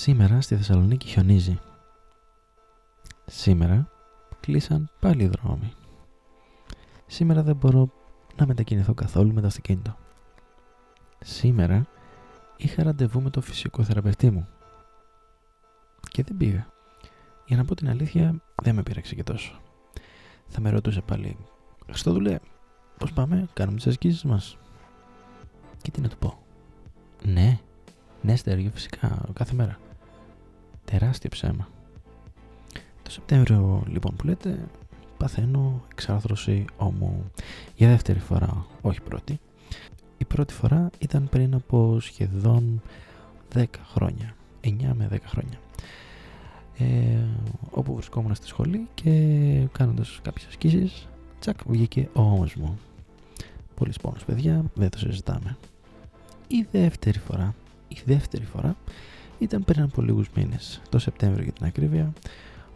Σήμερα στη Θεσσαλονίκη χιονίζει. Σήμερα κλείσαν πάλι οι δρόμοι. Σήμερα δεν μπορώ να μετακινηθώ καθόλου με το αυτοκίνητο. Σήμερα είχα ραντεβού με το φυσικό θεραπευτή μου. Και δεν πήγα. Για να πω την αλήθεια, δεν με πήραξε και τόσο. Θα με ρωτούσε πάλι, στο δουλέ, πώς πάμε, κάνουμε τις ασκήσεις μας. Και τι να του πω. Ναι, ναι στέργιο φυσικά, κάθε μέρα. Τεράστιο ψέμα. Το Σεπτέμβριο λοιπόν που λέτε παθαίνω εξάρθρωση ώμου για δεύτερη φορά, όχι πρώτη. Η πρώτη φορά ήταν πριν από σχεδόν 10 χρόνια, 9 με 10 χρόνια. Ε, όπου βρισκόμουν στη σχολή και κάνοντας κάποιες ασκήσεις, τσακ, βγήκε ο ώμος μου. Πολύ πόνος παιδιά, δεν το συζητάμε. Η δεύτερη φορά, η δεύτερη φορά ήταν πριν από λίγους μήνες, το Σεπτέμβριο για την ακρίβεια,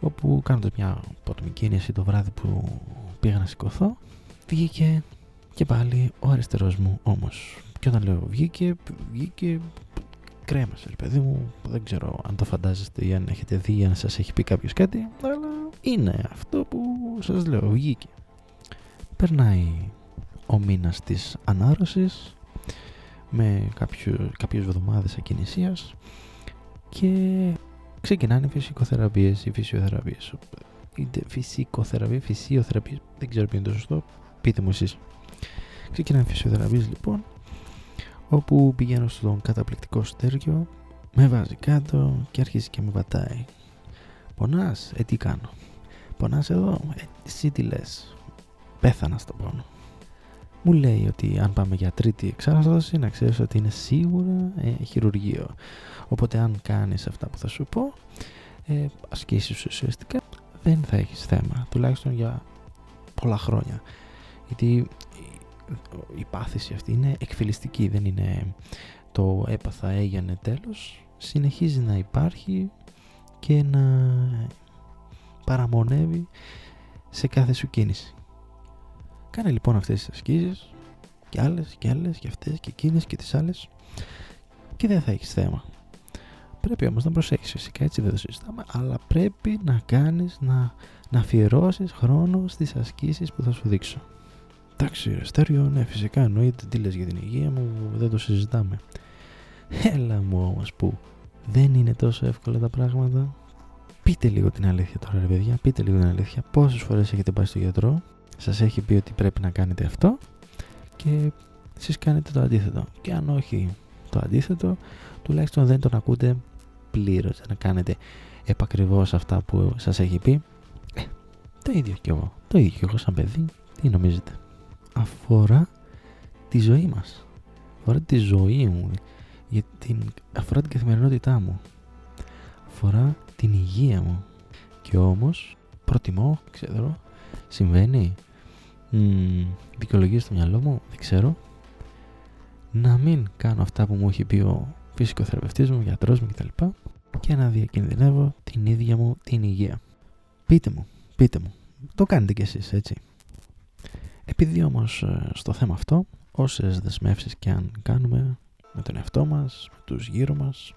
όπου κάνοντας μια απότομη κίνηση το βράδυ που πήγα να σηκωθώ, βγήκε και πάλι ο αριστερός μου όμως. Και όταν λέω βγήκε, βγήκε κρέμασε, παιδί μου. Δεν ξέρω αν το φαντάζεστε ή αν έχετε δει ή αν σας έχει πει κάποιος κάτι, αλλά είναι αυτό που σας λέω, βγήκε. Περνάει ο μήνας της ανάρρωσης με κάποιο, κάποιες εβδομάδες ακινησίας και ξεκινάνε οι φυσικοθεραπείες ή φυσιοθεραπείες. Είτε φυσικοθεραπεία, φυσιοθεραπεία, δεν ξέρω ποιο είναι το σωστό, πείτε μου εσείς. Ξεκινάνε οι φυσιοθεραπείες λοιπόν, όπου πηγαίνω στον καταπληκτικό στέργιο, με βάζει κάτω και αρχίζει και με πατάει. Πονάς, ε τι κάνω; Πονάς εδώ, ε, εσύ τι λες; Πέθανα στον πόνο. Μου λέει ότι αν πάμε για τρίτη εξάρτηση να ξέρεις ότι είναι σίγουρα ε, χειρουργείο. Οπότε αν κάνεις αυτά που θα σου πω, ε, ασκήσεις ουσιαστικά, δεν θα έχεις θέμα. Τουλάχιστον για πολλά χρόνια. Γιατί η πάθηση αυτή είναι εκφυλιστική, δεν είναι το έπαθα έγινε τέλος. Συνεχίζει να υπάρχει και να παραμονεύει σε κάθε σου κίνηση. Κάνε λοιπόν αυτές τις ασκήσεις και άλλες και άλλες και αυτές και εκείνες και τις άλλες και δεν θα έχεις θέμα. Πρέπει όμως να προσέχεις φυσικά έτσι δεν το συζητάμε αλλά πρέπει να κάνεις να, να αφιερώσεις χρόνο στις ασκήσεις που θα σου δείξω. Εντάξει ρε Στέριο, ναι φυσικά εννοείται τι λες για την υγεία μου δεν το συζητάμε. Έλα μου όμως που δεν είναι τόσο εύκολα τα πράγματα. Πείτε λίγο την αλήθεια τώρα ρε παιδιά, πείτε λίγο την αλήθεια. Πόσες φορές έχετε πάει στο γιατρό; Σας έχει πει ότι πρέπει να κάνετε αυτό και εσείς κάνετε το αντίθετο. Και αν όχι το αντίθετο, τουλάχιστον δεν τον ακούτε πλήρως, να κάνετε επακριβώς αυτά που σας έχει πει. Ε, το ίδιο κι εγώ, το ίδιο κι εγώ σαν παιδί, τι νομίζετε. Αφορά τη ζωή μας, αφορά τη ζωή μου, για την, αφορά την καθημερινότητά μου, αφορά την υγεία μου. Και όμως προτιμώ, ξέρω, συμβαίνει mm, δικαιολογία στο μυαλό μου, δεν ξέρω, να μην κάνω αυτά που μου έχει πει ο φυσικοθεραπευτής μου, ο γιατρός μου κτλ. και να διακινδυνεύω την ίδια μου την υγεία. Πείτε μου, πείτε μου, το κάνετε κι εσείς έτσι. Επειδή όμως ε, στο θέμα αυτό, όσες δεσμεύσεις και αν κάνουμε με τον εαυτό μας, με τους γύρω μας,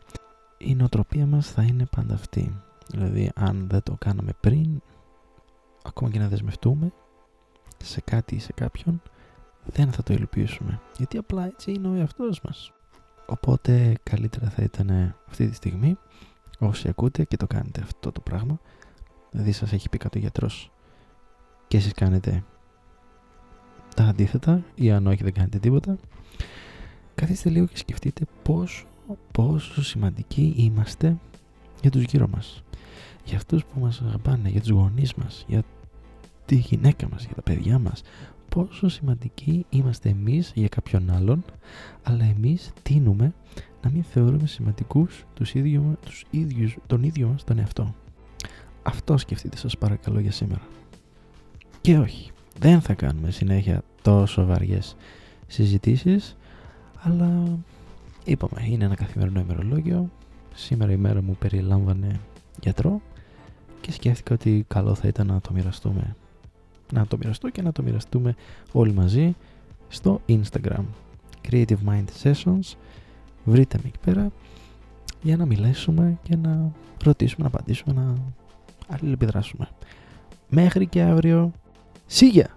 η νοοτροπία μας θα είναι πάντα αυτή. Δηλαδή αν δεν το κάναμε πριν, ακόμα και να δεσμευτούμε, σε κάτι ή σε κάποιον, δεν θα το υλοποιήσουμε. Γιατί απλά έτσι είναι ο εαυτός μας. Οπότε καλύτερα θα ήταν αυτή τη στιγμή όσοι ακούτε και το κάνετε αυτό το πράγμα δηλαδή σας έχει πει κάτω γιατρός και εσείς κάνετε τα αντίθετα ή αν όχι δεν κάνετε τίποτα καθίστε λίγο και σκεφτείτε πόσο, πόσο σημαντικοί είμαστε για τους γύρω μας για αυτούς που μας αγαπάνε, για τους γονείς μας, για τη γυναίκα μας, για τα παιδιά μας, πόσο σημαντικοί είμαστε εμείς για κάποιον άλλον, αλλά εμείς τίνουμε να μην θεωρούμε σημαντικούς τους ίδιου, τους ίδιους, τον ίδιο μας τον εαυτό. Αυτό σκεφτείτε σας παρακαλώ για σήμερα. Και όχι, δεν θα κάνουμε συνέχεια τόσο βαριές συζητήσεις, αλλά είπαμε, είναι ένα καθημερινό ημερολόγιο. Σήμερα η μέρα μου περιλάμβανε γιατρό και σκέφτηκα ότι καλό θα ήταν να το μοιραστούμε να το μοιραστώ και να το μοιραστούμε όλοι μαζί στο Instagram Creative Mind Sessions βρείτε με εκεί πέρα για να μιλήσουμε και να ρωτήσουμε, να απαντήσουμε, να αλληλεπιδράσουμε. Μέχρι και αύριο. Σίγια!